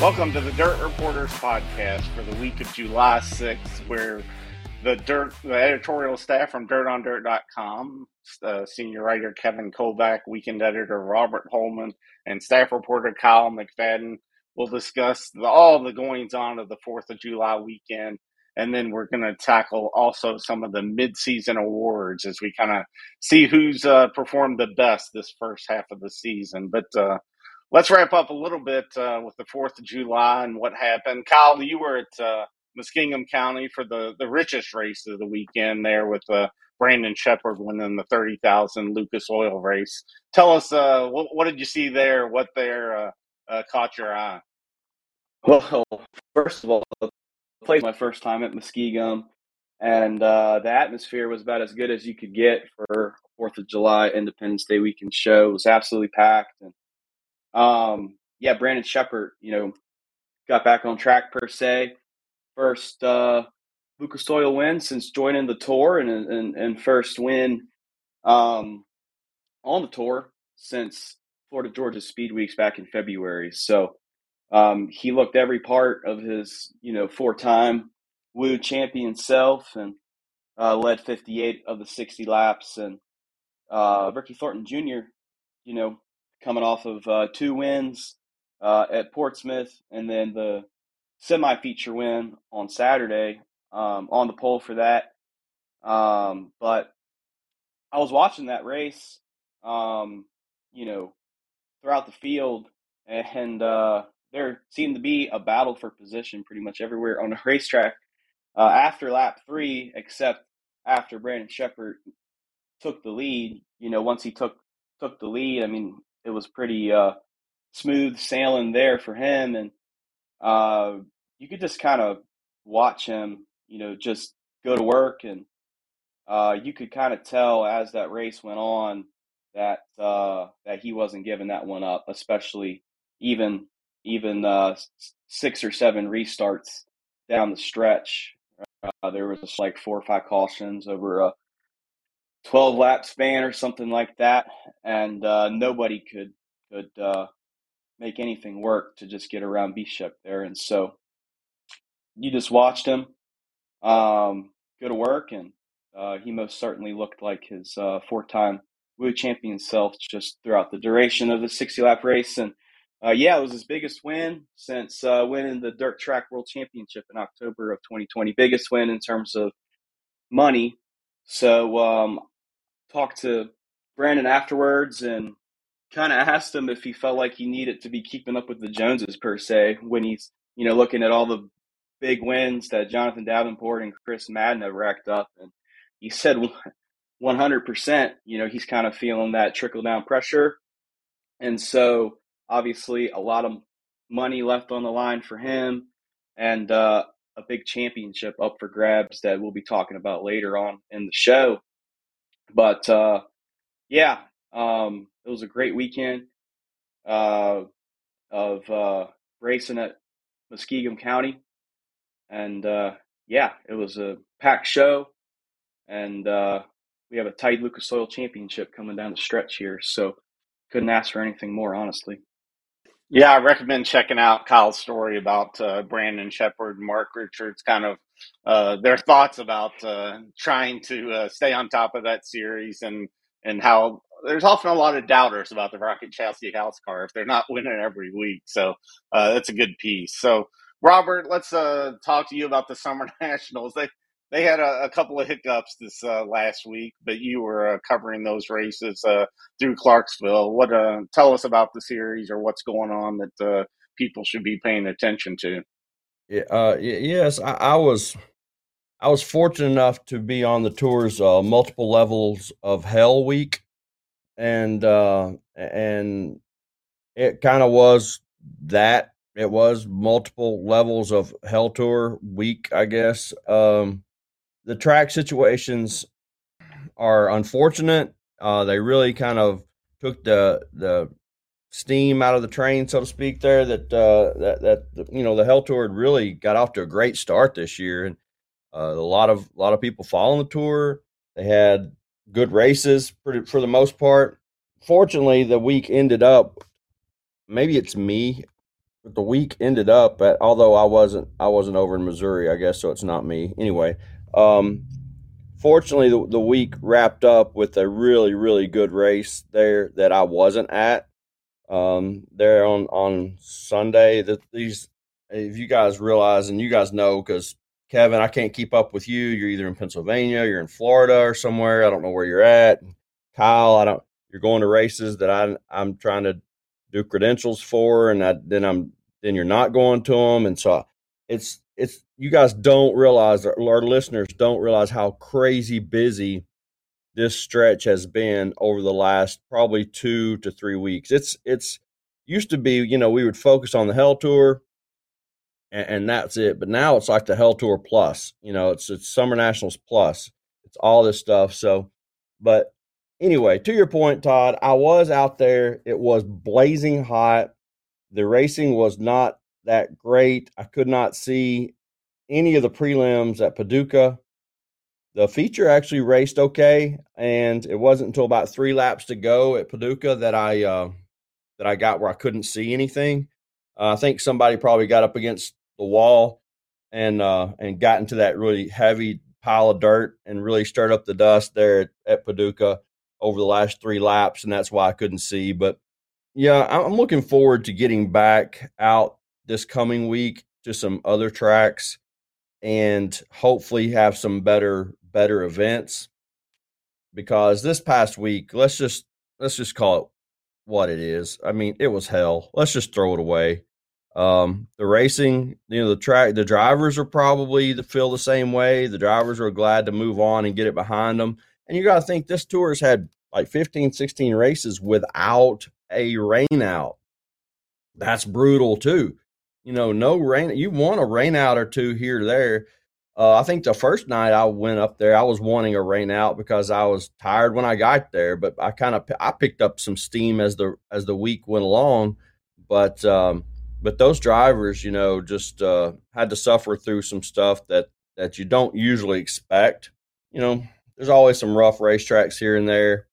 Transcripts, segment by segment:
Welcome to the Dirt Reporters podcast for the week of July 6th, where the dirt the editorial staff from dirtondirt.com, uh, senior writer Kevin Kovac, weekend editor Robert Holman, and staff reporter Kyle McFadden will discuss the, all the goings on of the 4th of July weekend. And then we're going to tackle also some of the mid-season awards as we kind of see who's uh, performed the best this first half of the season. But uh, let's wrap up a little bit uh, with the 4th of July and what happened. Kyle, you were at uh, Muskingum County for the, the richest race of the weekend there with uh, Brandon Sheppard winning the 30,000 Lucas Oil race. Tell us, uh, what, what, did you see there? What there uh, uh, caught your eye? Well, first of all, the place my first time at Muskingum, and the atmosphere was about as good as you could get for Fourth of July Independence Day weekend show. It was absolutely packed, and um, yeah, Brandon Sheppard, you know, got back on track per se. First uh, Lucas Oil win since joining the tour, and and, and first win um, on the tour since Florida Georgia Speed Weeks back in February. So um, he looked every part of his, you know, four-time WOO champion self, and uh, led 58 of the 60 laps. And uh, Ricky Thornton Jr., you know, coming off of uh, two wins uh, at Portsmouth, and then the semi-feature win on Saturday um, on the pole for that. Um, but I was watching that race, um, you know, throughout the field, and uh, there seemed to be a battle for position pretty much everywhere on the racetrack uh, after lap three, except after Brandon Sheppard took the lead. You know, once he took took the lead, I mean, it was pretty uh, smooth sailing there for him, and uh, you could just kind of watch him, you know, just go to work, and uh, you could kind of tell as that race went on that uh, that he wasn't giving that one up, especially even even uh, six or seven restarts down the stretch. Uh, there was like four or five cautions over a 12 lap span or something like that, and uh, nobody could could uh, make anything work to just get around Bishop there. And so you just watched him um, go to work, and uh, he most certainly looked like his uh, four-time WOO champion self just throughout the duration of the 60 lap race. And uh, yeah, it was his biggest win since uh, winning the Dirt Track World Championship in October of 2020. Biggest win in terms of money. So um, talked to Brandon afterwards and kind of asked him if he felt like he needed to be keeping up with the Joneses per se when he's you know looking at all the big wins that Jonathan Davenport and Chris Madden have racked up, and he said 100%. You know he's kind of feeling that trickle down pressure, and so obviously a lot of money left on the line for him, and uh, a big championship up for grabs that we'll be talking about later on in the show. But uh, yeah, um, it was a great weekend uh, of uh, racing at Muskingum County, and uh, yeah, it was a packed show, and uh, we have a tight Lucas Oil Championship coming down the stretch here, so couldn't ask for anything more, honestly. Yeah, I recommend checking out Kyle's story about uh, Brandon Sheppard and Mark Richards, kind of uh, their thoughts about uh, trying to uh, stay on top of that series and and how there's often a lot of doubters about the Rocket Chassis House car if they're not winning every week. So uh, that's a good piece. So Robert, let's uh, talk to you about the Summer Nationals. They they had a, a couple of hiccups this uh, last week, but you were uh, covering those races uh, through Clarksville. What uh, tell us about the series or what's going on that uh, people should be paying attention to? Yeah, uh, yes, I, I, was. I was fortunate enough to be on the tour's multiple levels of Hell Week, and and it kind of was that. It was multiple levels of Hell Tour week, I guess. Um, the track situations are unfortunate. Uh, they really kind of took the the steam out of the train, so to speak. There, that uh, that that you know the Hell Tour really got off to a great start this year, and uh, a lot of a lot of people following the tour. They had good races for for the most part. Fortunately, the week ended up. Maybe it's me but the week ended up at although I wasn't I wasn't over in Missouri, I guess, so it's not me. Anyway, um, fortunately the, the week wrapped up with a really really good race there that I wasn't at. Um, there on on Sunday that these if you guys realize and you guys know because Kevin, I can't keep up with you. You're either in Pennsylvania, you're in Florida or somewhere. I don't know where you're at. Kyle, I don't. You're going to races that I I'm trying to do credentials for, and I, then I'm then you're not going to them, and so it's it's you guys don't realize our listeners don't realize how crazy busy this stretch has been over the last probably two to three weeks. It's it's used to be you know we would focus on the Hell Tour, and, and that's it. But now it's like the Hell Tour Plus. You know, it's it's Summer Nationals Plus. It's all this stuff. So, but anyway, to your point, Todd, I was out there. It was blazing hot. The racing was not that great. I could not see any of the prelims at Paducah. The feature actually raced okay, and it wasn't until about three laps to go at Paducah that I uh, that I got where I couldn't see anything. Uh, I think somebody probably got up against the wall and uh, and got into that really heavy pile of dirt and really stirred up the dust there at, at Paducah over the last three laps, and that's why I couldn't see. But yeah, I'm looking forward to getting back out this coming week to some other tracks and hopefully have some better better events. Because this past week let's just let's just call it what it is. I mean it was hell. Let's just throw it away. Um, the racing you know the track the drivers are probably feel the same way. The drivers are glad to move on and get it behind them and you got to think this tour has had like 15, 16 races without a rain out. That's brutal too. You know, no rain. You want a rain out or two here or there. Uh, I think the first night I went up there, I was wanting a rain out because I was tired when I got there. But I kind of I picked up some steam as the as the week went along. But um, but those drivers, you know, just uh, had to suffer through some stuff that that you don't usually expect. You know, there's always some rough racetracks here and there,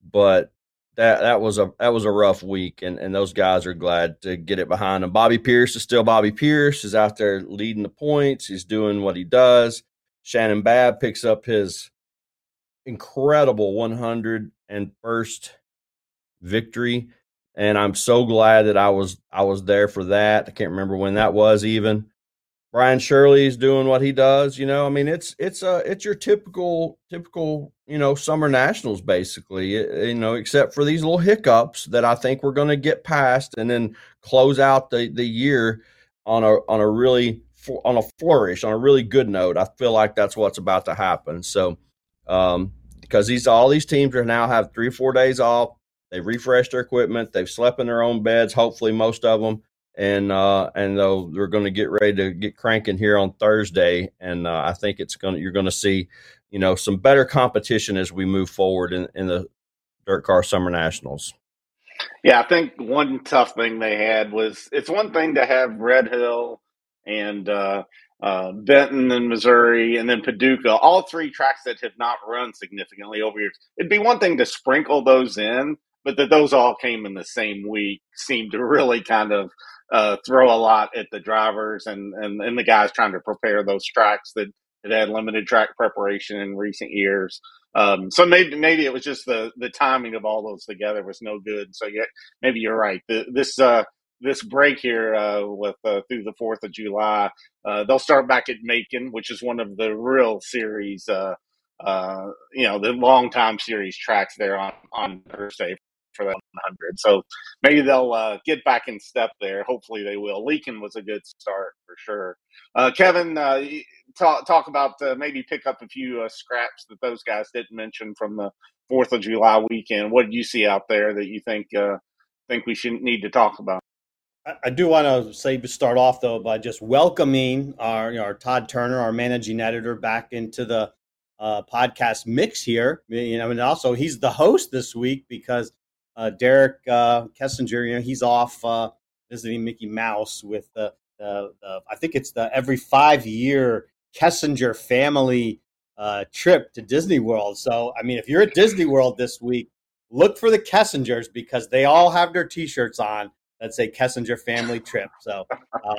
but that that was a that was a rough week, and and those guys are glad to get it behind them. Bobby Pierce is still Bobby Pierce. is out there leading the points. He's doing what he does. Shannon Babb picks up his incredible 101st victory, and I'm so glad that I was I was there for that. I can't remember when that was even. Brian Shirley's doing what he does. You know, I mean, it's it's uh it's your typical typical you know summer nationals basically. You know, except for these little hiccups that I think we're going to get past, and then close out the the year on a on a really on a flourish on a really good note. I feel like that's what's about to happen. So, um, because these all these teams are now have three four days off. They've refreshed their equipment. They've slept in their own beds. Hopefully, most of them and uh, and they're going to get ready to get cranking here on Thursday, and uh, I think it's going you're going to see, you know, some better competition as we move forward in, in the Dirt Car Summer Nationals. Yeah, I think one tough thing they had was it's one thing to have Red Hill and uh, uh, Benton and Missouri, and then Paducah, all three tracks that have not run significantly over years. It'd be one thing to sprinkle those in, but that those all came in the same week seemed to really kind of uh, throw a lot at the drivers and, and, and the guys trying to prepare those tracks that, that had limited track preparation in recent years. Um, so maybe maybe it was just the the timing of all those together was no good. So yeah, maybe you're right. The, this uh, this break here uh, with uh, through the Fourth of July, uh, they'll start back at Macon, which is one of the real series. Uh, uh, you know, the long time series tracks there on on Thursday for that 100. So maybe they'll uh, get back in step there. Hopefully they will. Leakin was a good start for sure. Uh, Kevin, uh, talk talk about uh, maybe pick up a few uh, scraps that those guys didn't mention from the Fourth of July weekend. What did you see out there that you think uh, think we should need to talk about? I do want to say to start off though by just welcoming our you know, our Todd Turner, our managing editor, back into the podcast mix here. You know, and also he's the host this week because uh, Derek uh, Kessinger, you know, he's off uh, visiting Mickey Mouse with the, the, the, I think it's the every five year Kessinger family uh, trip to Disney World. So, I mean, if you're at Disney World this week, look for the Kessingers because they all have their T-shirts on That's a Kessinger family trip. So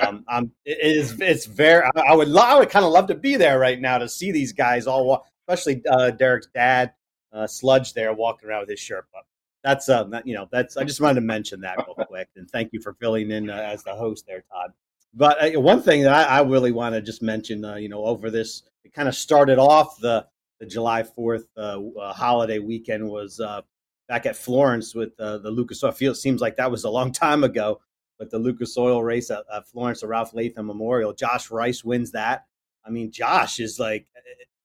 um, um, it is it's very. I, would I would kind of love to be there right now to see these guys all walk, especially uh, Derek's dad, uh, Sludge, there walking around with his shirt. But that's uh, you know that's I just wanted to mention that real quick and thank you for filling in uh, as the host there, Todd. But uh, one thing that I, I really want to just mention, uh, you know, over this, it kind of started off the the July Fourth uh, uh, holiday weekend was uh, back at Florence with the Lucas Oil. It seems like that was a long time ago, but the Lucas Oil race at, at Florence, the Ralph Latham Memorial. Josh Rice wins that. I mean, Josh is like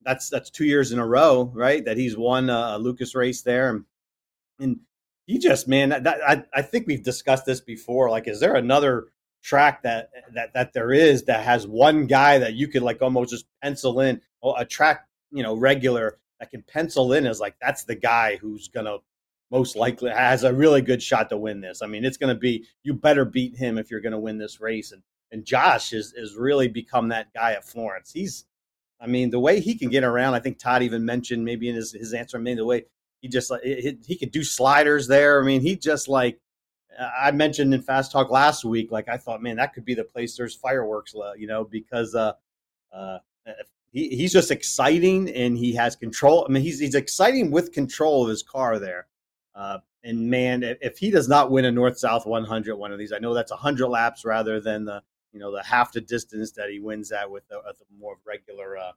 that's that's two years in a row, right? That he's won a, Lucas race there, and, and he just man, that, I I think we've discussed this before. Like, is there another track that that that there is that has one guy that you could like almost just pencil in a track, you know, regular that can pencil in as like that's the guy who's gonna most likely has a really good shot to win this. I mean, it's to be you better beat him if you're to win this race. And and Josh is is really become that guy at Florence. He's, I mean, the way he can get around. I think Todd even mentioned maybe in his his answer. maybe the way he just like he, could do sliders there. I mean, he just like I mentioned in Fast Talk last week. Like I thought, man, that could be the place. There's fireworks, you know, because uh, uh, he, he's just exciting and he has control. I mean, he's he's exciting with control of his car there. Uh, and man, if he does not win a North South 100 one of these, I know that's 100 laps rather than the you know the half the distance that he wins that with the, with more regular uh,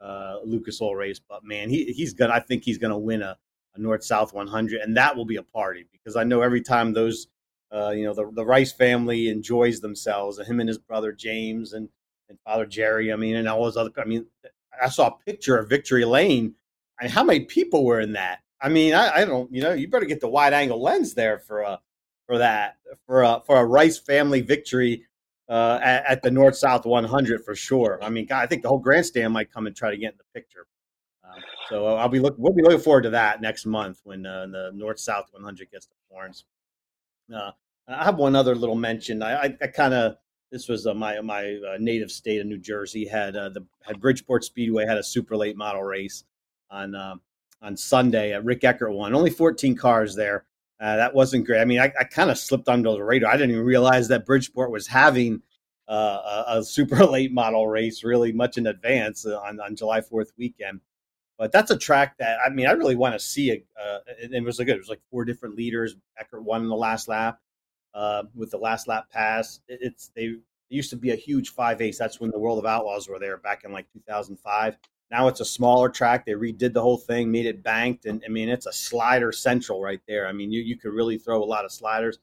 uh, Lucas Oil race. But man, he he's gonna. I think he's gonna win a, a North South 100, and that will be a party because I know every time those uh, you know the the Rice family enjoys themselves, and him and his brother James and and Father Jerry. I mean, and all those other. I mean, I saw a picture of Victory Lane. I mean, how many people were in that? I mean, I, I, don't, you know, you better get the wide angle lens there for a for that for a for a Rice family victory uh, at, at, the North South 100 for sure. I mean, God, I think the whole grandstand might come and try to get in the picture. So I'll be look, we'll be looking forward to that next month when uh, the North South 100 gets to Florence. Uh, I have one other little mention. I, I, I kind of this was uh, my my uh, native state of New Jersey had uh, the had Bridgeport Speedway had a super late model race on on Sunday. at Rick Eckert won. Only 14 cars there. Uh, that wasn't great. I mean, I, I kind of slipped under the radar. I didn't even realize that Bridgeport was having uh, a, a, super late model race really much in advance uh, on, on July 4th weekend. But that's a track that, I mean, I really want to see it. Uh, it, was a good, it was like four different leaders. Eckert won in the last lap uh, with the last lap pass. It, it's, they, used to be a huge 5 ace. That's when the World of Outlaws were there back in like 2005. Now it's a smaller track. They redid the whole thing, made it banked, and I mean it's a slider central right there. I mean you you could really throw a lot of sliders.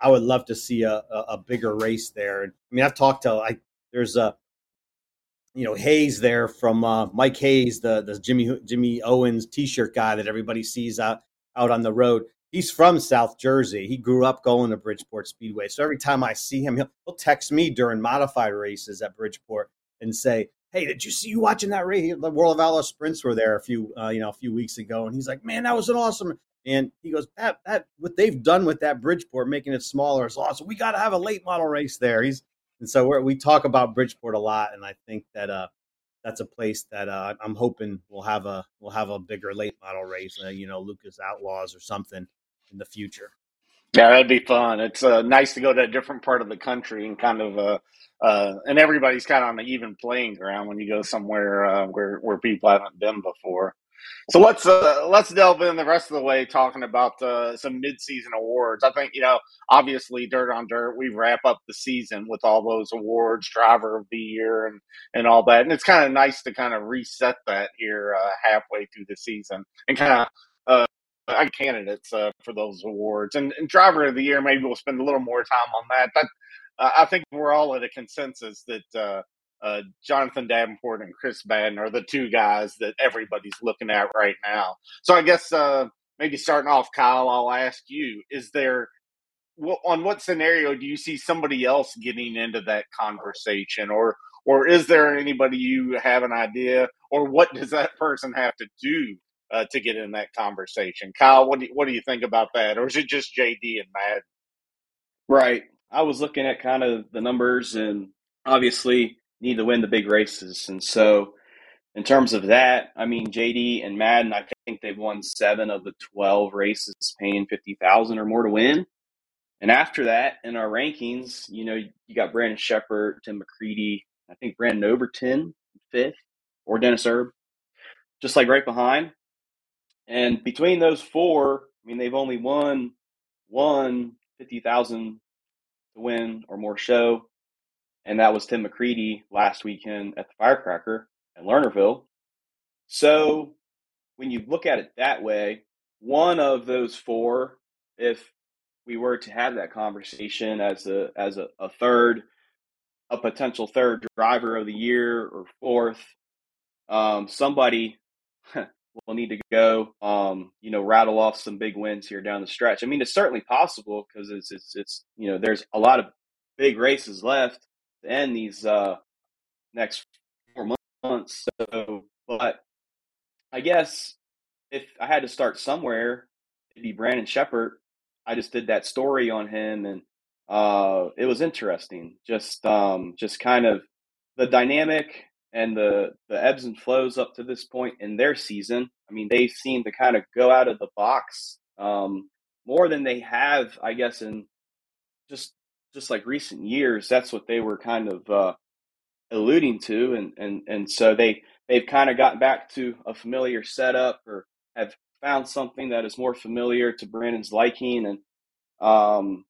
I would love to see a, a, a bigger race there. I mean I've talked to I there's a you know Hayes there from uh, Mike Hayes, the the Jimmy Jimmy Owens T-shirt guy that everybody sees out out on the road. He's from South Jersey. He grew up going to Bridgeport Speedway. So every time I see him, he'll, he'll text me during modified races at Bridgeport and say, hey, did you see you watching that race? The World of Outlaw sprints were there a few, uh, you know, a few weeks ago, and he's like, man, that was an awesome. And he goes, that that what they've done with that Bridgeport, making it smaller, is awesome. We got to have a late model race there. He's and so we talk about Bridgeport a lot, and I think that uh, that's a place that uh, I'm hoping we'll have a we'll have a bigger late model race, uh, you know, Lucas Outlaws or something in the future. Yeah, that'd be fun. It's uh, nice to go to a different part of the country and kind of uh, uh, and everybody's kind of on an even playing ground when you go somewhere uh, where where people haven't been before. So let's uh, let's delve in the rest of the way talking about uh, some midseason awards. I think you know, obviously, Dirt on Dirt, we wrap up the season with all those awards, Driver of the Year, and and all that, and it's kind of nice to kind of reset that here uh, halfway through the season and kind of. Uh, candidates uh, for those awards and, and driver of the year. Maybe we'll spend a little more time on that. But uh, I think we're all at a consensus that uh, Jonathan Davenport and Chris Madden are the two guys that everybody's looking at right now. So I guess uh, maybe starting off, Kyle, I'll ask you: Is there on what scenario do you see somebody else getting into that conversation, or or is there anybody you have an idea, or what does that person have to do uh, to get in that conversation? Kyle, what do you, what do you think about that, or is it just JD and Madden? Right. I was looking at kind of the numbers and obviously need to win the big races. And so, in terms of that, I mean, JD and Madden, I think they've won seven of the 12 races paying 50000 or more to win. And after that, in our rankings, you know, you got Brandon Sheppard, Tim McCreadie, I think Brandon Overton, fifth, or Dennis Erb, just like right behind. And between those four, I mean, they've only won one 50,000 to win or more show. And that was Tim McCreadie last weekend at the Firecracker at Lernerville. So when you look at it that way, one of those four, if we were to have that conversation as a as a, a third, a potential third driver of the year or fourth, um, somebody will need to go, um, you know, rattle off some big wins here down the stretch. I mean, it's certainly possible because it's it's it's you know, there's a lot of big races left end these uh, next four months. So, but I guess if I had to start somewhere, it'd be Brandon Sheppard. I just did that story on him, and uh, it was interesting. Just um, just kind of the dynamic and the the ebbs and flows up to this point in their season. I mean, they seem to kind of go out of the box um, more than they have, I guess, in just just like recent years. That's what they were kind of uh, alluding to, and and and so they they've kind of gotten back to a familiar setup or have found something that is more familiar to Brandon's liking, and um,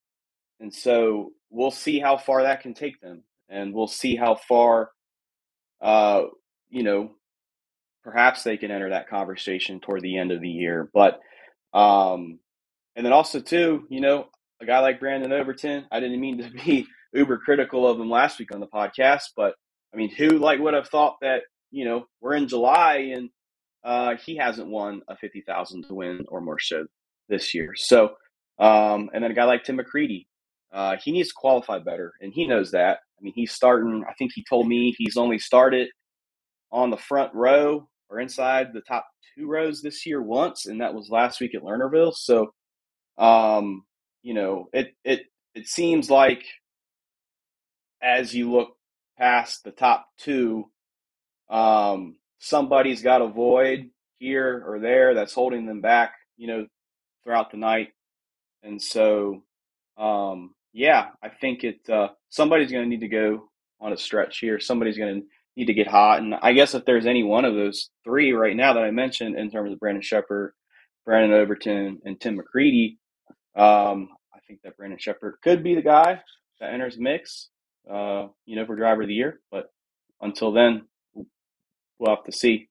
and so we'll see how far that can take them, and we'll see how far, uh, you know, perhaps they can enter that conversation toward the end of the year. But um, and then also too, you know, a guy like Brandon Overton, I didn't mean to be uber critical of him last week on the podcast, but I mean, who like would have thought that you know we're in July and uh, he hasn't won a fifty thousand to win or more show this year. So, um, and then a guy like Tim McCreadie, uh, he needs to qualify better, and he knows that. I mean, he's starting. I think he told me he's only started on the front row or inside the top two rows this year once, and that was last week at Lernerville. So, um, you know, it it it seems like as you look past the top two, um, somebody's got a void here or there that's holding them back, you know, throughout the night. And so, um, yeah, I think it. Uh, somebody's going to need to go on a stretch here. Somebody's going to need to get hot. And I guess if there's any one of those three right now that I mentioned in terms of Brandon Sheppard, Brandon Overton, and Tim McCreadie, um, think that Brandon Sheppard could be the guy that enters the mix uh, you know, for driver of the year. But until then, we'll have to see.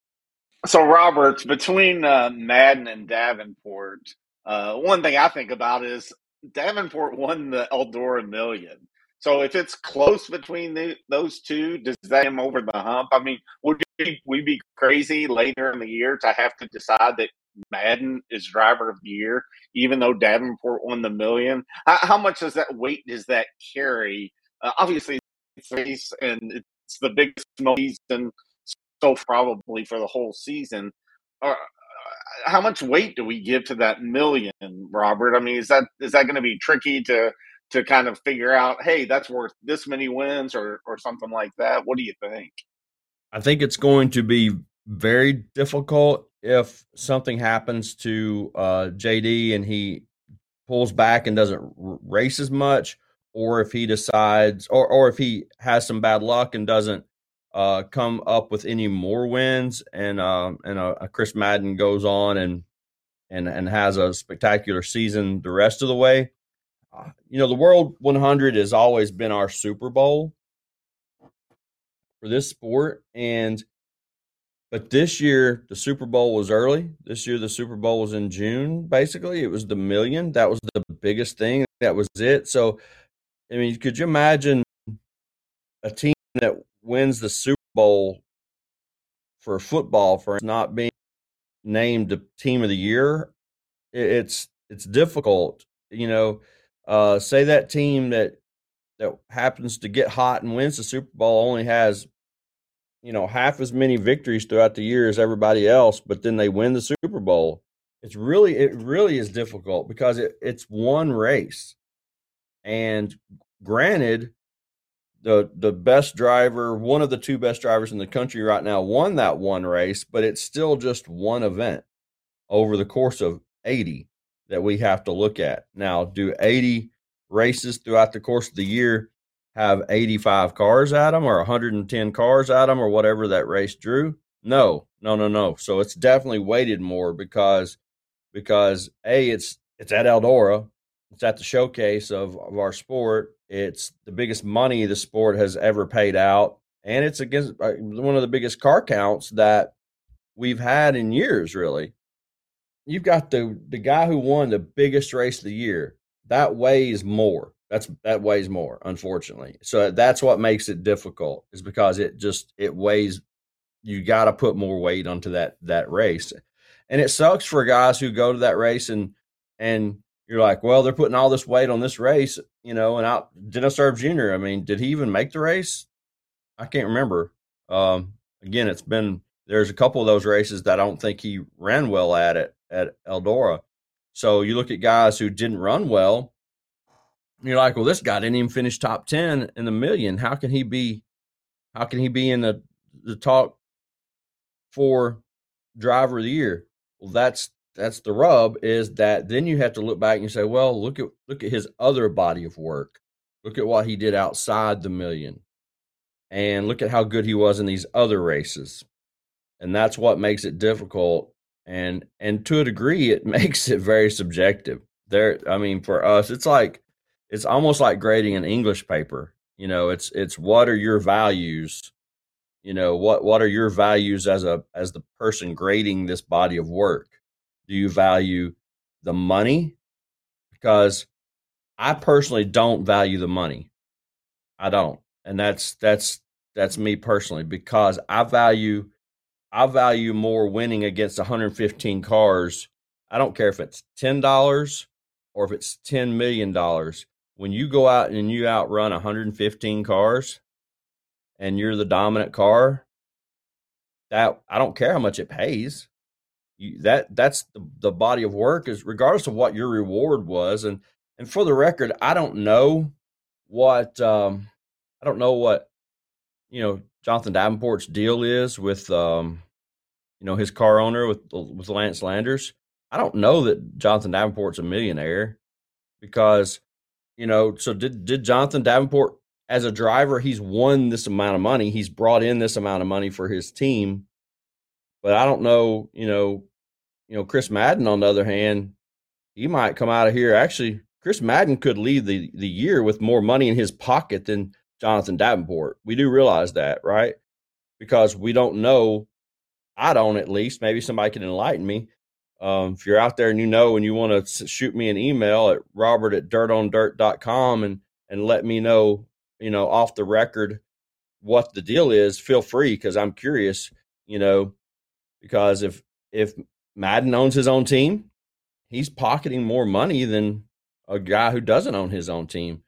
So, Roberts, between uh, Madden and Davenport, uh, one thing I think about is Davenport won the Eldora Million. So, if it's close between the, those two, does that him over the hump? I mean, would we be crazy later in the year to have to decide that Madden is driver of the year, even though Davenport won the million? How, how much does that weight does that carry uh, obviously, race and it's the biggest season so probably for the whole season. Uh, how much weight do we give to that million, Robert? I mean, is that is that going to be tricky to to kind of figure out? Hey, that's worth this many wins, or or something like that. What do you think? I think it's going to be very difficult if something happens to uh, JD and he pulls back and doesn't race as much, or if he decides, or or if he has some bad luck and doesn't uh, come up with any more wins, and uh, and uh, Chris Madden goes on and and and has a spectacular season the rest of the way. Uh, you know, the World 100 has always been our Super Bowl for this sport, and but this year the Super Bowl was early. This year the Super Bowl was in June. Basically, it was the million. That was the biggest thing. That was it. So I mean, could you imagine a team that wins the Super Bowl for football for not being named the team of the year? It's it's difficult, you know. Uh, say that team that that happens to get hot and wins the Super Bowl only has you know half as many victories throughout the year as everybody else, but then they win the Super Bowl. It's really it really is difficult because it, it's one race. And granted, the the best driver, one of the two best drivers in the country right now, won that one race, but it's still just one event over the course of 80 that we have to look at. Now, do 80 races throughout the course of the year have 85 cars at them or 110 cars at them or whatever that race drew? No, no, no, no. So it's definitely weighted more because because a it's it's at Eldora, it's at the showcase of of our sport. It's the biggest money the sport has ever paid out, and it's against uh, one of the biggest car counts that we've had in years. Really, you've got the the guy who won the biggest race of the year. That weighs more that's that weighs more, unfortunately. So that's what makes it difficult, is because it just it weighs. You got to put more weight onto that that race, and it sucks for guys who go to that race and and you're like, well, they're putting all this weight on this race, you know. And out Dennis Erb Jr. I mean, did he even make the race? I can't remember. Um, again, it's been there's a couple of those races that I don't think he ran well at it at Eldora. So you look at guys who didn't run well you're like, well, this guy didn't even finish top ten in the million. How can he be? How can he be in the the top four driver of the year? Well, that's that's the rub is that then you have to look back and say, well, look at look at his other body of work. Look at what he did outside the million. And look at how good he was in these other races. And that's what makes it difficult. And and to a degree it makes it very subjective. There I mean for us it's like it's almost like grading an English paper. You know, it's it's what are your values? You know, what what are your values as a as the person grading this body of work? Do you value the money? Because I personally don't value the money. I don't. And that's that's that's me personally because I value I value more winning against 115 cars. I don't care if it's $10 or if it's $10 million when you go out and you outrun 115 cars and you're the dominant car, that I don't care how much it pays. You, that that's the, the body of work is regardless of what your reward was and and for the record i don't know what um i don't know what you know jonathan davenport's deal is with um you know his car owner with with lance landers i don't know that jonathan davenport's a millionaire because you know, so did did Jonathan Davenport as a driver, he's won this amount of money. He's brought in this amount of money for his team. But I don't know, you know, you know, Chris Madden on the other hand, he might come out of here. Actually, Chris Madden could leave the, the year with more money in his pocket than Jonathan Davenport. We do realize that, right? Because we don't know. I don't at least. Maybe somebody can enlighten me. Um, if you're out there and you know and you want to shoot me an email at robert at dirtondirt.com and, and let me know, you know, off the record what the deal is, feel free because I'm curious, you know, because if if Madden owns his own team, he's pocketing more money than a guy who doesn't own his own team.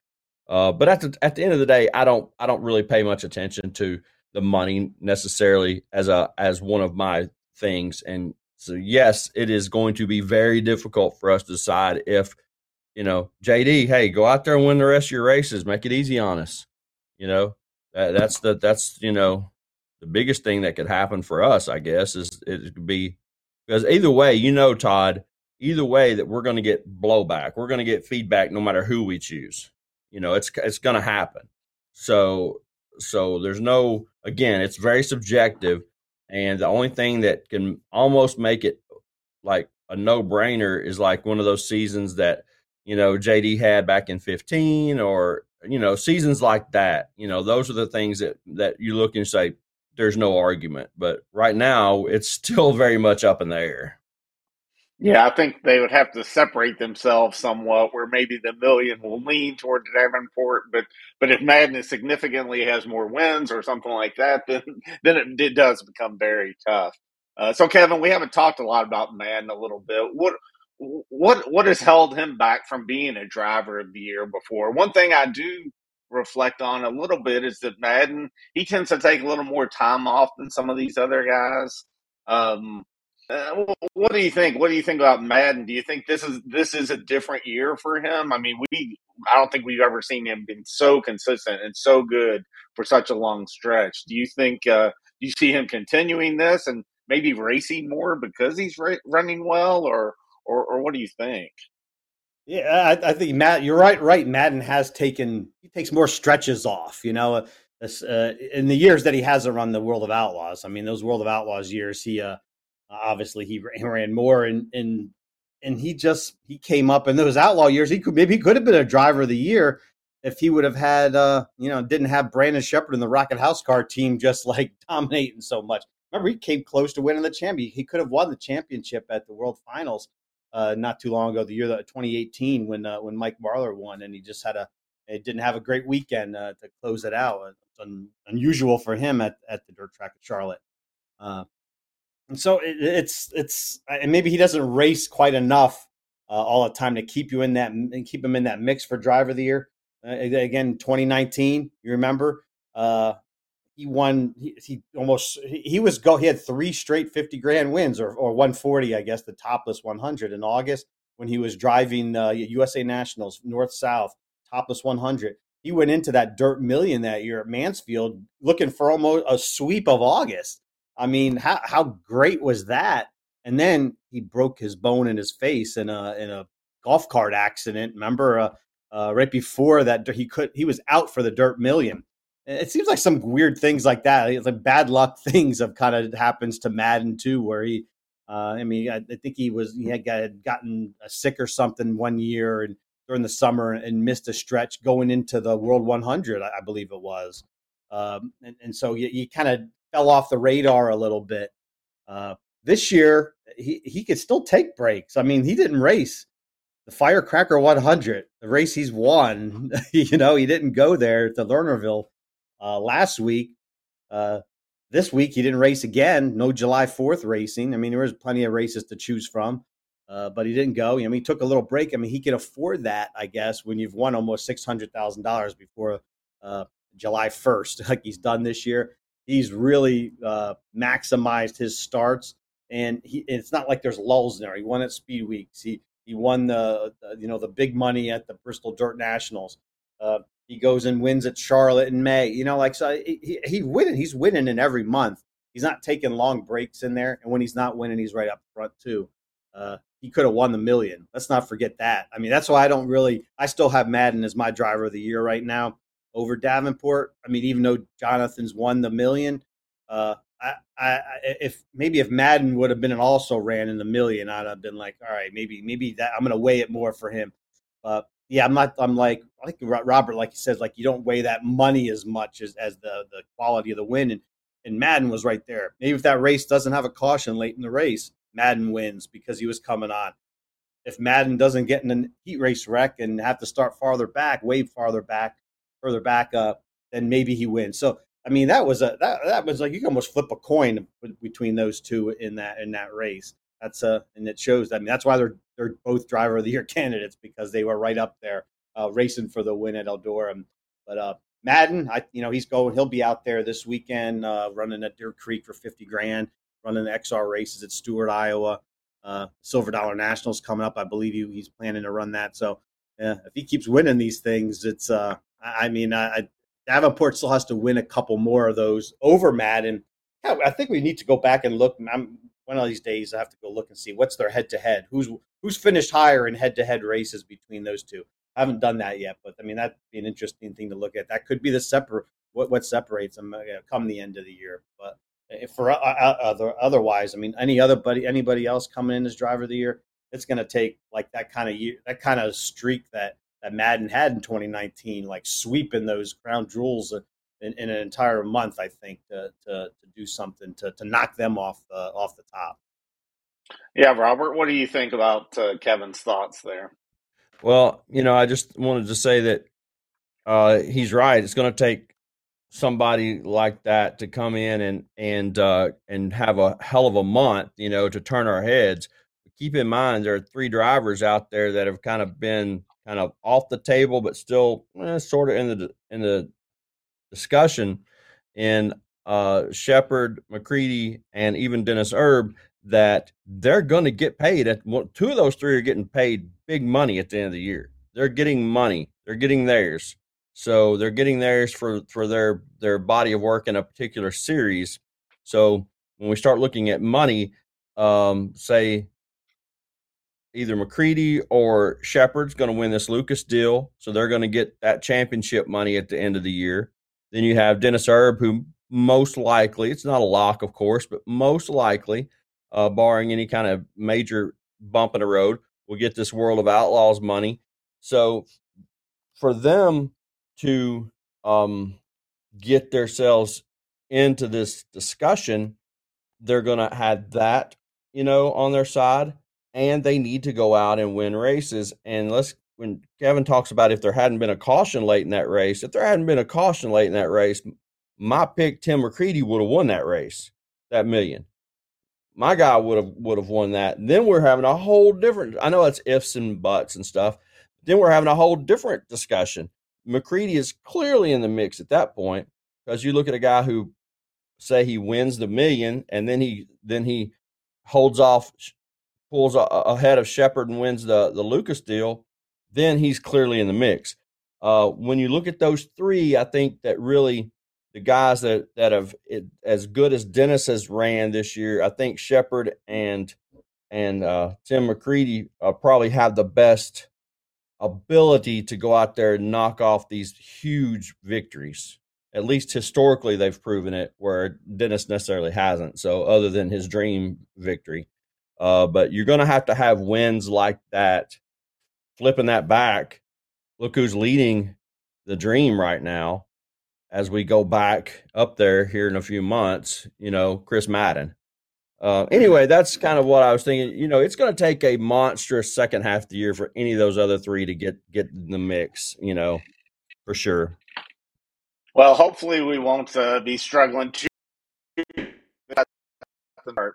Uh, but at the at the end of the day, I don't I don't really pay much attention to the money necessarily as a as one of my things. And so yes, it is going to be very difficult for us to decide if, you know, JD, hey, go out there and win the rest of your races. Make it easy on us. You know, that, that's the that's you know the biggest thing that could happen for us, I guess, is it could be because either way, you know, Todd, either way that we're going to get blowback. We're going to get feedback no matter who we choose. You know, it's it's going to happen. So so there's no again, it's very subjective and the only thing that can almost make it like a no brainer is like one of those seasons that, you know, JD had back in 15 or, you know, seasons like that. You know, those are the things that, that you look and say, there's no argument. But right now, it's still very much up in the air. Yeah, I think they would have to separate themselves somewhat, where maybe the million will lean toward Davenport, but but if Madness significantly has more wins or something like that, then then it, it does become very tough. Uh, so, Kevin, we haven't talked a lot about Madden a little bit. What what what has held him back from being a driver of the year before? One thing I do reflect on a little bit is that Madden he tends to take a little more time off than some of these other guys. Um, uh, what do you think? What do you think about Madden? Do you think this is this is a different year for him? I mean, we I don't think we've ever seen him been so consistent and so good for such a long stretch. Do you think uh, you see him continuing this and maybe racing more because he's ra- running well, or, or or what do you think? Yeah, I, I, think Matt, you're right. Right, Madden has taken he takes more stretches off. You know, uh, in the years that he hasn't run the World of Outlaws. I mean, those World of Outlaws years, he uh, obviously he ran more, and and and he just he came up in those Outlaw years. He could maybe he could have been a driver of the year if he would have had uh, you know didn't have Brandon Sheppard in the Rocket House Car team just like dominating so much. Remember, he came close to winning the champion. He could have won the championship at the World Finals uh, not too long ago, the year that 2018 when uh, when Mike Marlar won, and he just had a it didn't have a great weekend uh, to close it out. It's un, unusual for him at, at the dirt track at Charlotte. Uh, and so it, it's it's and maybe he doesn't race quite enough uh, all the time to keep you in that and keep him in that mix for driver of the year. Uh, again, 2019, you remember uh, he won. He, he almost he, he, was go. He had three straight 50 grand wins or or 140, I guess, the topless 100 in August when he was driving USA uh, Nationals North South topless 100. He went into that dirt million that year at Mansfield looking for almost a sweep of August. I mean, how how great was that? And then he broke his bone in his face in a in a golf cart accident. Remember, uh, uh, right before that, he could he was out for the dirt million. It seems like some weird things like that, it's like bad luck things have kind of happens to Madden too, where he, uh, I mean, I, I, think he was he had gotten sick or something one year and during the summer and missed a stretch going into the World 100, I, believe it was. Um, and, and, so you, you kind of fell off the radar a little bit. Uh, this year, he, he could still take breaks. I mean, he didn't race the Firecracker 100, the race he's won. you know, he didn't go there to Lernerville uh, last week. Uh, this week, he didn't race again. No July 4th racing. I mean, there was plenty of races to choose from. Uh, but he didn't go. I mean, he took a little break. I mean, he can afford that, I guess, when you've won almost six hundred thousand dollars before uh, July first, like he's done this year. He's really uh, maximized his starts, and he, it's not like there's lulls in there. He won at Speed Weeks. He he won the, the you know the big money at the Bristol Dirt Nationals. Uh, he goes and wins at Charlotte in May. You know, like so he, he winning. He's winning in every month. He's not taking long breaks in there, and when he's not winning, he's right up front too. Uh, he could have won the million. Let's not forget that. I mean, that's why I don't really. I still have Madden as my driver of the year right now over Davenport. I mean, even though Jonathan's won the million, uh, I, I, if maybe if Madden would have been an also ran in the million, I'd have been like, all right, maybe maybe that I'm going to weigh it more for him. But yeah, I'm not. I'm like think Robert, like he says, like you don't weigh that money as much as as the the quality of the win. And and Madden was right there. Maybe if that race doesn't have a caution late in the race, Madden wins because he was coming on. If Madden doesn't get in a heat race wreck and have to start farther back, way farther back, further back up, then maybe he wins. So I mean, that was a that that was like you can almost flip a coin between those two in that in that race. That's a and it shows. I mean, that's why they're they're both driver of the year candidates because they were right up there uh, racing for the win at Eldora. But uh, Madden, I you know he's going. He'll be out there this weekend uh, running at Deer Creek for fifty grand running the XR races at Stuart, Iowa. Uh, Silver Dollar Nationals coming up. I believe he, he's planning to run that. So yeah, if he keeps winning these things, it's uh, I mean, I, Davenport still has to win a couple more of those over Madden. Yeah, I think we need to go back and look. I'm, one of these days, I have to go look and see what's their head to head. Who's who's finished higher in head to head races between those two. I haven't done that yet, but I mean that'd be an interesting thing to look at. That could be the separate what what separates them uh, come the end of the year. But for uh, uh, other otherwise, I mean, any other buddy, anybody else coming in as driver of the year, it's going to take like that kind of year, that kind of streak that that Madden had in 2019, like sweeping those crown jewels in, in an entire month. I think to to, to do something to to knock them off the off the top. Yeah, Robert, what do you think about uh, Kevin's thoughts there? Well, you know, I just wanted to say that uh, he's right. It's going to take somebody like that to come in and and uh, and have a hell of a month, you know, to turn our heads. keep in mind there are three drivers out there that have kind of been kind of off the table, but still eh, sort of in the in the discussion. In uh, Sheppard, McCreadie, and even Dennis Erb, that they're going to get paid. At two of those three are getting paid big money at the end of the year. They're getting money. They're getting theirs. So they're getting theirs for for their their body of work in a particular series. So when we start looking at money, um, say either McCreadie or Sheppard's going to win this Lucas deal, so they're going to get that championship money at the end of the year. Then you have Dennis Erb, who most likely, it's not a lock, of course, but most likely, uh, barring any kind of major bump in the road, will get this World of Outlaws money. So for them to um, get themselves into this discussion, they're going to have that, you know, on their side, and they need to go out and win races. And let's when Kevin talks about if there hadn't been a caution late in that race, if there hadn't been a caution late in that race, my pick Tim McCreadie would have won that race, that million. My guy would have would have won that. Then we're having a whole different. I know it's ifs and buts and stuff. Then we're having a whole different discussion. McCreadie is clearly in the mix at that point because you look at a guy who say he wins the million and then he then he holds off pulls ahead of Sheppard and wins the the Lucas deal then he's clearly in the mix. Uh, when you look at those three, I think that really the guys that that have it, as good as Dennis has ran this year, I think Sheppard and and uh, Tim McCreadie uh, probably have the best ability to go out there and knock off these huge victories. At least historically, they've proven it, where Dennis necessarily hasn't. So, other than his dream victory, uh, but you're going to have to have wins like that flipping that back, look who's leading the dream right now as we go back up there here in a few months, you know, Chris Madden. Uh, anyway, that's kind of what I was thinking. You know, it's going to take a monstrous second half of the year for any of those other three to get get in the mix. You know, for sure. Well, hopefully, we won't uh, be struggling too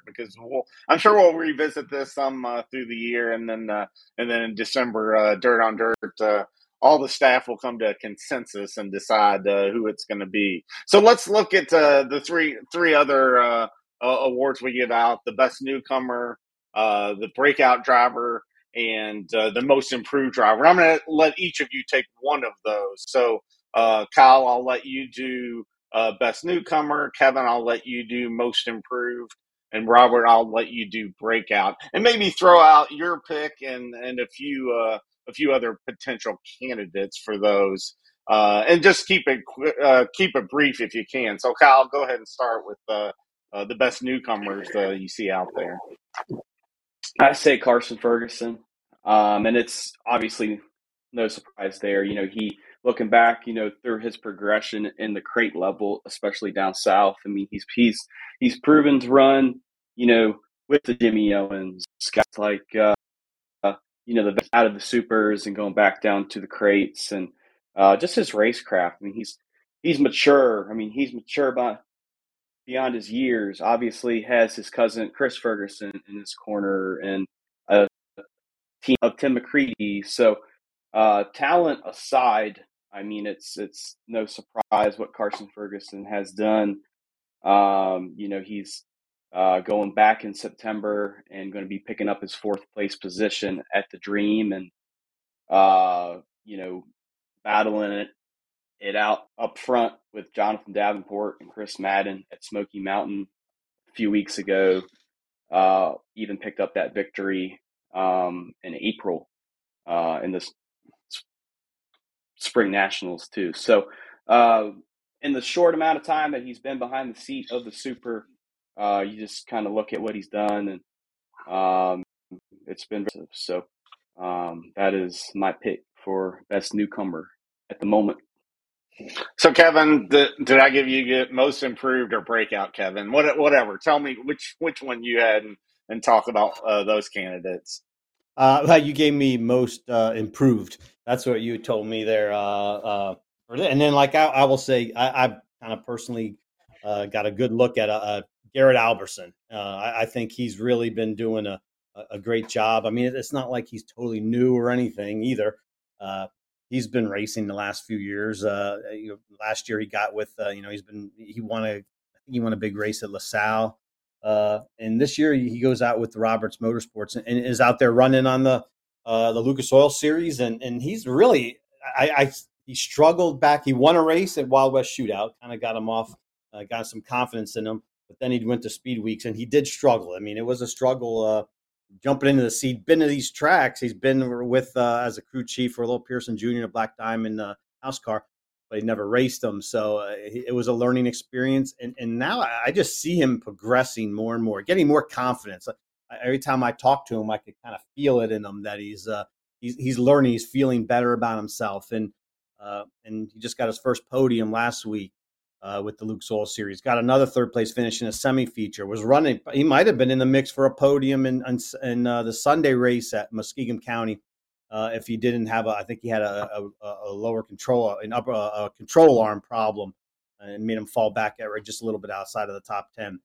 because we'll, I'm sure we'll revisit this some uh, through the year, and then uh, and then in December, uh, Dirt on Dirt, uh, all the staff will come to a consensus and decide uh, who it's going to be. So let's look at uh, the three three other awards we give out: the best newcomer, the breakout driver, and the most improved driver. I'm going to let each of you take one of those. So, Kyle, I'll let you do. Uh, best newcomer. Kevin, I'll let you do most improved and Robert, I'll let you do breakout and maybe throw out your pick and and a few uh, a few other potential candidates for those. Uh, and just keep it uh, keep it brief if you can. So, Kyle, go ahead and start with uh, uh, the best newcomers uh, you see out there. I say Carson Ferguson, um, and it's obviously no surprise there. You know, he looking back, you know, through his progression in the crate level, especially down south. I mean, he's he's he's proven to run, you know, with the Jimmy Owens guys like uh, uh, you know the out of the supers and going back down to the crates and uh, just his racecraft. I mean, he's he's mature. I mean, he's mature by beyond his years. Obviously, has his cousin Chris Ferguson in his corner and a team of Tim McCreadie. So, uh, talent aside, I mean, it's it's no surprise what Carson Ferguson has done. Um, you know, he's uh, going back in September and going to be picking up his fourth place position at the Dream, and uh, you know, battling it it out up front with Jonathan Davenport and Chris Madden at Smoky Mountain a few weeks ago. Uh, even picked up that victory um, in April uh, in this spring nationals too. So, uh, in the short amount of time that he's been behind the seat of the super, uh, you just kind of look at what he's done, and um, it's been so. Um, that is my pick for best newcomer at the moment. So, Kevin, did, did I give you most improved or breakout, Kevin? What, whatever. Tell me which which one you had, and, and talk about uh, those candidates. Uh, you gave me most uh, improved. That's what you told me there. Uh, uh, and then, like I, I will say, I, have kind of personally uh, got a good look at uh, uh Garrett Alberson. Uh, I, I, think he's really been doing a, a great job. I mean, it's not like he's totally new or anything either. He's been racing the last few years. You know, last year he got with, you know, he's been he won a I he won a big race at LaSalle. Uh, and this year he goes out with Roberts Motorsports and, and is out there running on the uh, the Lucas Oil Series, and and he's really I, I, he struggled back. He won a race at Wild West Shootout, kind of got him off, uh, got some confidence in him. But then he went to Speed Weeks, and he did struggle. I mean, it was a struggle uh, jumping into the seat. Been to these tracks. He's been with uh, as a crew chief for Little Pearson Jr. a Black Diamond uh, house car, but he never raced them. So uh, it was a learning experience. And and now I just see him progressing more and more, getting more confidence. Every time I talk to him, I could kind of feel it in him that he's uh, he's he's learning. He's feeling better about himself, and uh, and he just got his first podium last week uh, with the Luke Oil Series. Got another third place finish in a semi feature. Was running. He might have been in the mix for a podium in in, in uh, the Sunday race at Muskingum County. Uh, if he didn't have a, I think he had a, a, a lower control, an upper a control arm problem, and made him fall back at just a little bit outside of the top ten.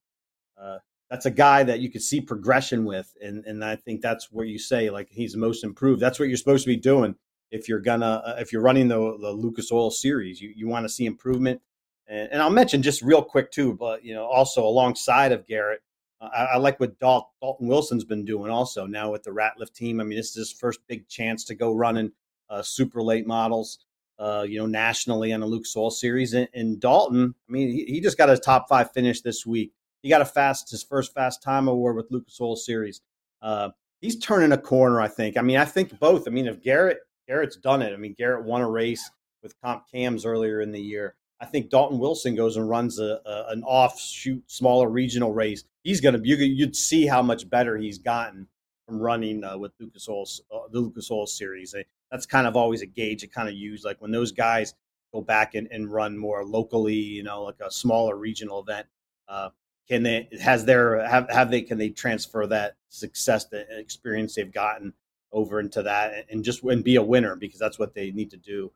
Uh, that's a guy that you could see progression with, and and I think that's where you say like he's most improved. That's what you're supposed to be doing if you're gonna uh, if you're running the the Lucas Oil Series. You you want to see improvement and, and I'll mention just real quick too, but you know, also alongside of Garrett, uh, I, I, like what Dal- Dalton Wilson's been doing also now with the Ratliff team. I mean, this is his first big chance to go running uh, super late models, uh, you know, nationally on the Lucas Oil Series. And, and Dalton, I mean, he, he, just got a top five finish this week. Got a fast his first fast time award with Lucas Oil Series. Uh, he's turning a corner, I think. I mean, I think both. I mean, if Garrett Garrett's done it. I mean, Garrett won a race with Comp Cams earlier in the year. I think Dalton Wilson goes and runs a, a an offshoot smaller regional race. He's going to you you'd see how much better he's gotten from running uh, with Lucas Oil uh, the Lucas Oil series. That's kind of always a gauge to kind of use like when those guys go back and, and run more locally, you know, like a smaller regional event. Uh, can they has their have have they can they transfer that success the experience they've gotten over into that and just and be a winner because that's what they need to do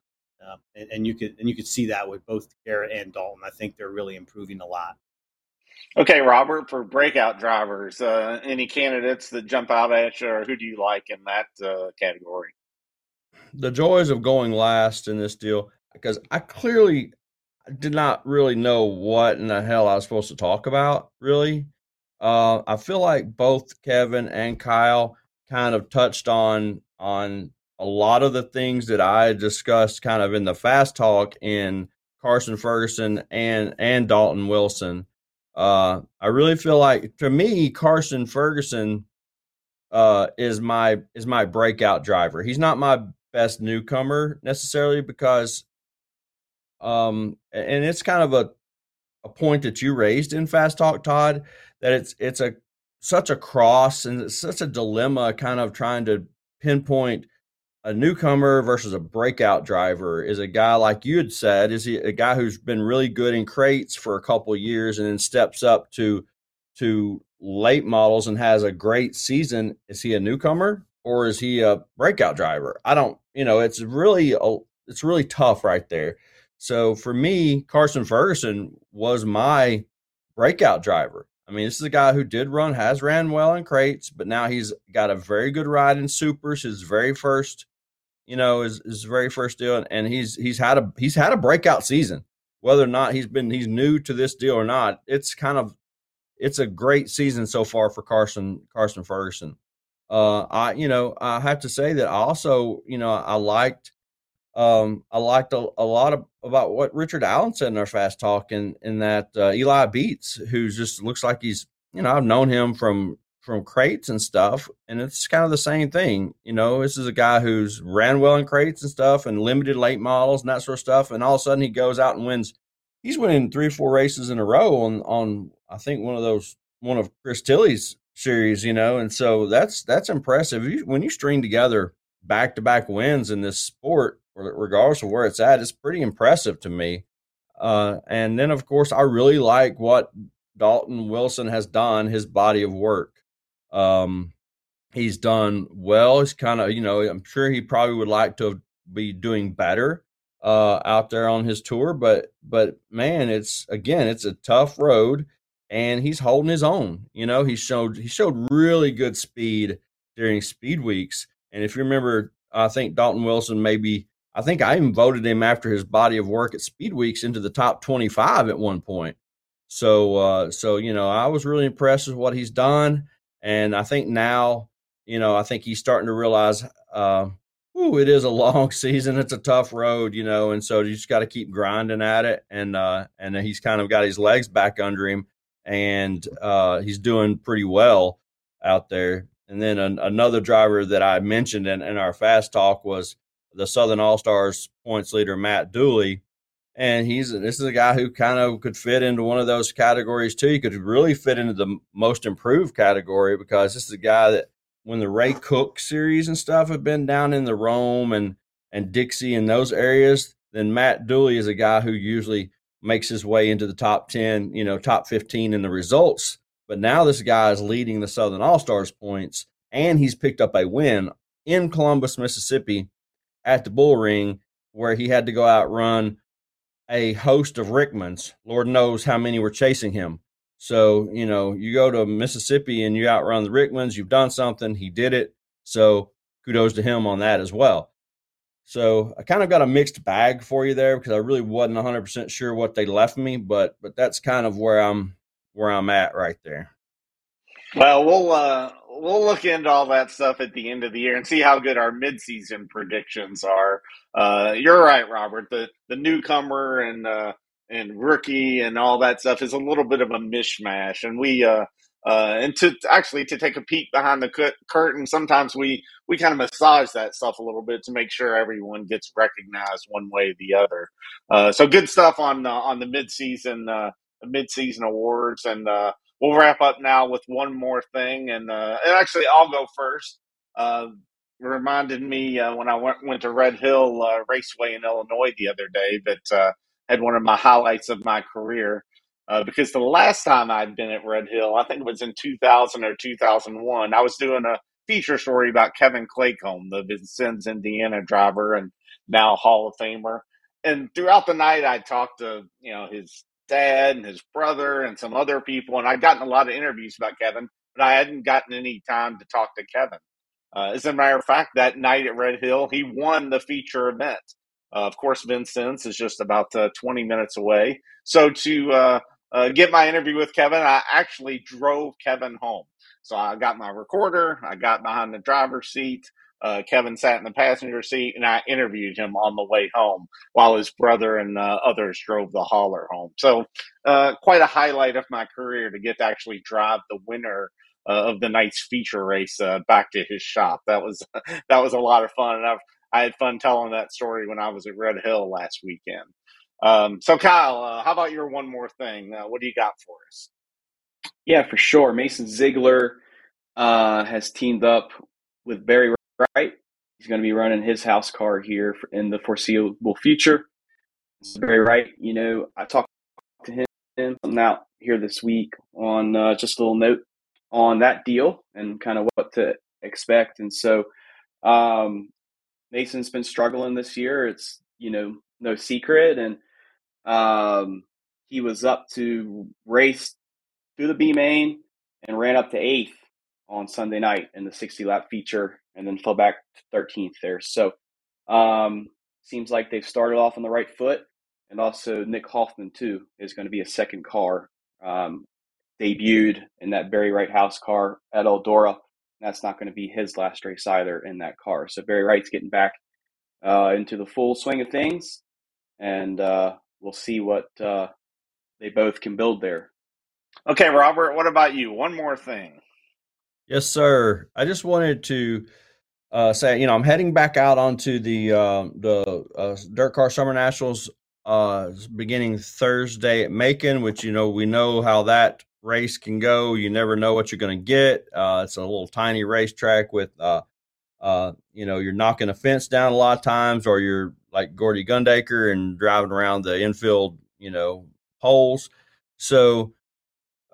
uh, and, and, you could and you could see that with both Garrett and Dalton. I think they're really improving a lot. Okay, Robert, for breakout drivers, uh, any candidates that jump out at you, or who do you like in that uh, category? The joys of going last in this deal, because I clearly did not really know what in the hell I was supposed to talk about. Really, uh, I feel like both Kevin and Kyle kind of touched on on a lot of the things that I discussed kind of in the fast talk in Carson Ferguson and and Dalton Wilson. Uh, I really feel like to me Carson Ferguson uh, is my is my breakout driver. He's not my best newcomer necessarily because um and it's kind of a a point that you raised in fast talk Todd that it's it's a such a cross and such a dilemma kind of trying to pinpoint a newcomer versus a breakout driver is a guy like you had said is he a guy who's been really good in crates for a couple years and then steps up to to late models and has a great season. Is he a newcomer or is he a breakout driver? I don't you know it's really a, it's really tough right there so for me carson ferguson was my breakout driver I mean, this is a guy who did run, has ran well in crates, but now he's got a very good ride in supers. His very first you know, his, his very first deal, and he's he's had a he's had a breakout season. Whether or not he's been he's new to this deal or not, it's kind of it's a great season so far for Carson Carson Ferguson. Uh, I you know I have to say that I also you know I liked um, I liked a, a, lot of about what Richard Allen said in our fast talk, and in, that uh, Eli Beats, who just looks like he's you know I've known him from from crates and stuff, and it's kind of the same thing. You know, this is a guy who's ran well in crates and stuff, and limited late models and that sort of stuff, and all of a sudden he goes out and wins. He's winning three or four races in a row on on I think one of those one of Chris Tilley's series, you know, and so that's that's impressive. You, when you string together back to back wins in this sport, regardless of where it's at, it's pretty impressive to me. Uh, and then, of course, I really like what Dalton Wilson has done, his body of work. Um, he's done well. He's kind of, you know, I'm sure he probably would like to be doing better uh, out there on his tour, but but man, it's again, it's a tough road, and he's holding his own. You know, he showed he showed really good speed during speed weeks, and if you remember, I think Dalton Wilson maybe. I think I even voted him after his body of work at Speed Weeks into the top 25 at one point. So, uh, so you know, I was really impressed with what he's done. And I think now, you know, I think he's starting to realize, uh, ooh, it is a long season. It's a tough road, you know, and so you just got to keep grinding at it. And uh, and he's kind of got his legs back under him, and uh, he's doing pretty well out there. and then an, another driver that I mentioned in, in our fast talk was the Southern All Stars points leader Matt Dooley, and he's this is a guy who kind of could fit into one of those categories too. He could really fit into the most improved category because this is a guy that when the Ray Cook series and stuff have been down in the Rome and and Dixie and those areas, then Matt Dooley is a guy who usually makes his way into the top 10, you know, top 15 in the results. But now this guy is leading the Southern All Stars points and he's picked up a win in Columbus, Mississippi at the Bull Ring where he had to go out run a host of Rickmans. Lord knows how many were chasing him. So, you know, you go to Mississippi and you outrun the Rickmans, you've done something. He did it. So, kudos to him on that as well. So, I kind of got a mixed bag for you there because I really wasn't 100% sure what they left me, but but that's kind of where I'm where I'm at right there. Well, we'll uh, we'll look into all that stuff at the end of the year and see how good our midseason predictions are. Uh, you're right, Robert. The the newcomer and uh, and rookie and all that stuff is a little bit of a mishmash, and we uh, uh, and to actually to take a peek behind the curtain, sometimes we we kind of massage that stuff a little bit to make sure everyone gets recognized one way or the other. Uh, so good stuff on uh, on the midseason uh, midseason awards, and uh, we'll wrap up now with one more thing, and, uh, and actually I'll go first. Uh, reminded me uh, when I went went to Red Hill uh, Raceway in Illinois the other day that uh, had one of my highlights of my career. Uh, because the last time I'd been at Red Hill, I think it was in 2000 or 2001, I was doing a feature story about Kevin Claycomb, the Vincennes, Indiana driver and now Hall of Famer. And throughout the night, I talked to you know his dad and his brother and some other people. And I'd gotten a lot of interviews about Kevin, but I hadn't gotten any time to talk to Kevin. Uh, as a matter of fact, that night at Red Hill, he won the feature event. Uh, of course, Vincennes is just about uh, 20 minutes away. So to uh, uh, get my interview with Kevin, I actually drove Kevin home. So I got my recorder, I got behind the driver's seat, uh, Kevin sat in the passenger seat, and I interviewed him on the way home while his brother and uh, others drove the hauler home. So, uh, quite a highlight of my career to get to actually drive the winner uh, of the night's feature race uh, back to his shop. That was that was a lot of fun, and I've, I had fun telling that story when I was at Red Hill last weekend. Um, so, Kyle, uh, how about your one more thing? what do you got for us? Yeah, for sure. Mason Ziegler has teamed up with Barry Wright? He's going to be running his house car here in the foreseeable future. Barry Wright. You know, I talked to him out here this week on uh, just a little note on that deal and kind of what to expect. And so, um, Mason's been struggling this year. It's you know no secret, and um, he was up to race through the B main and ran up to eighth on Sunday night in the 60 lap feature and then fell back to 13th there. So um, seems like they've started off on the right foot. And also Nick Hoffman too is going to be a second car. Um, debuted in that Barry Wright house car at Eldora. That's not going to be his last race either in that car. So Barry Wright's getting back uh, into the full swing of things, and uh, we'll see what uh, they both can build there. Okay, Robert, what about you? One more thing. Yes, sir. I just wanted to uh, say, you know, I'm heading back out onto the uh, the uh, Dirt Car Summer Nationals uh, beginning Thursday at Macon, which you know we know how that race can go. You never know what you're going to get. Uh, it's a little tiny racetrack with, uh, you know, you're knocking a fence down a lot of times, or you're like Gordy Gundaker and driving around the infield, you know, holes. So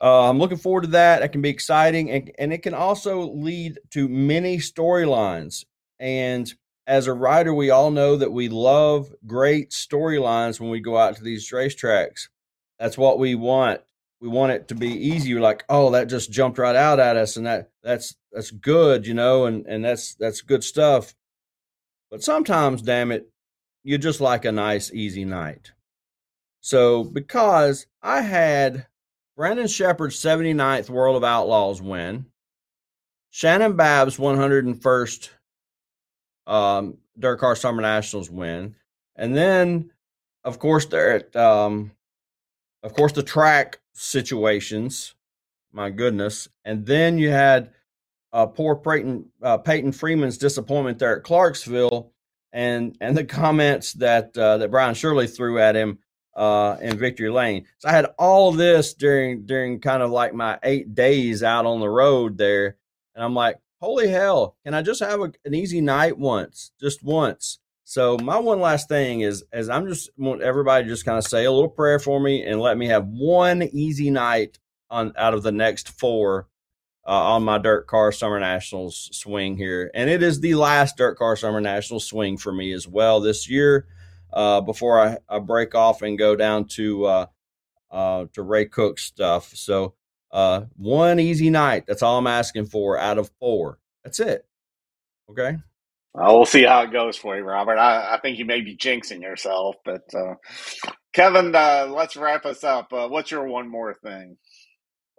uh, I'm looking forward to that. That can be exciting, and, and it can also lead to many storylines. And as a writer, we all know that we love great storylines when we go out to these racetracks. That's what we want. We want it to be easy. You're like, oh, that just jumped right out at us, and that that's that's good, you know, and and that's that's good stuff. But sometimes, damn it, you just like a nice, easy night. So because I had Brandon Sheppard's 79th World of Outlaws win. Shannon Babb's 101st um, Dirt Car Summer Nationals win. And then, of course, there at, um, of course, the track situations. My goodness. And then you had uh, poor Peyton, uh, Peyton Freeman's disappointment there at Clarksville, and and the comments that uh, that Brian Shirley threw at him uh, in Victory Lane. So I had all this during during kind of like my eight days out on the road there, and I'm like, holy hell, can I just have a, an easy night once, just once? So my one last thing is, as I'm just want everybody to just kind of say a little prayer for me and let me have one easy night on out of the next four uh, on my Dirt Car Summer Nationals swing here, and it is the last Dirt Car Summer Nationals swing for me as well this year. Uh, before I, I, break off and go down to uh, uh to Ray Cook stuff, so uh, one easy night. That's all I'm asking for out of four. That's it. Okay. Uh, we'll see how it goes for you, Robert. I, I think you may be jinxing yourself, but uh, Kevin, uh, let's wrap us up. What's your one more thing?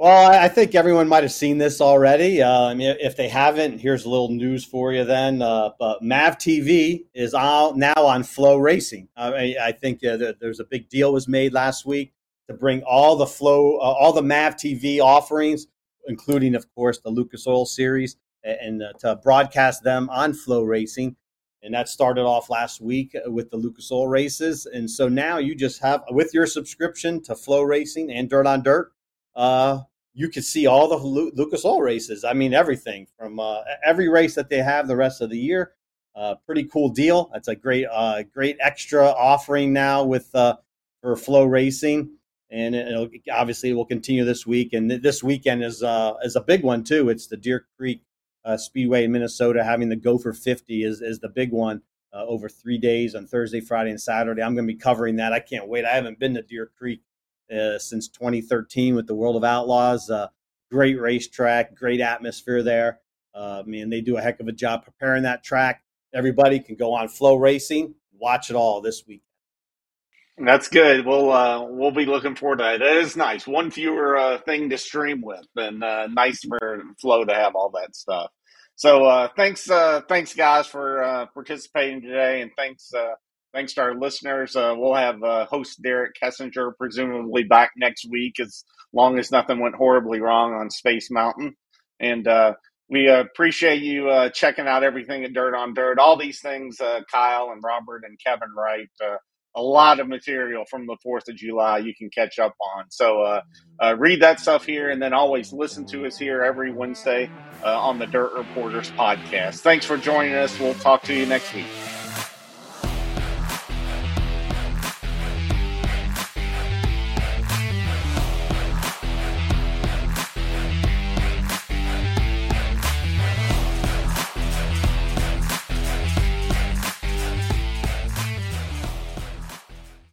Well, I think everyone might have seen this already. Uh, I mean, if they haven't, here's a little news for you. Then, uh, but Mav TV is out now on FloRacing. I, I think there's a big deal was made last week to bring all the flow, all the Mav TV offerings, including, of course, the Lucas Oil series, and uh, to broadcast them on FloRacing. And that started off last week with the Lucas Oil races. And so now you just have, with your subscription to FloRacing and Dirt on Dirt, uh, you can see all the Lu- Lucas Oil races. I mean, everything from uh, every race that they have the rest of the year. Uh, pretty cool deal. That's a great, uh, great extra offering now with uh, for FloRacing, and it'll obviously will continue this week. And this weekend is uh, is a big one too. It's the Deer Creek uh, Speedway in Minnesota having the Gopher 50 is is the big one uh, over three days on Thursday, Friday, and Saturday. I'm going to be covering that. I can't wait. I haven't been to Deer Creek uh, since 2013 with the World of Outlaws. Uh, great racetrack, great atmosphere there. Uh, I mean, they do a heck of a job preparing that track. Everybody can go on FloRacing, watch it all this week. That's good. We'll uh, we'll be looking forward to that. It is nice. One fewer uh, thing to stream with, and uh, nice for Flow to have all that stuff. So uh, thanks, uh, thanks guys for participating today, and thanks thanks to our listeners. Uh, we'll have uh, host Derek Kessinger presumably back next week, as long as nothing went horribly wrong on Space Mountain, and. Uh, we appreciate you uh, checking out everything at Dirt on Dirt. All these things, uh, Kyle and Robert and Kevin write, uh, a lot of material from the 4th of July you can catch up on. So read that stuff here and then always listen to us here every Wednesday on the Dirt Reporters podcast. Thanks for joining us. We'll talk to you next week.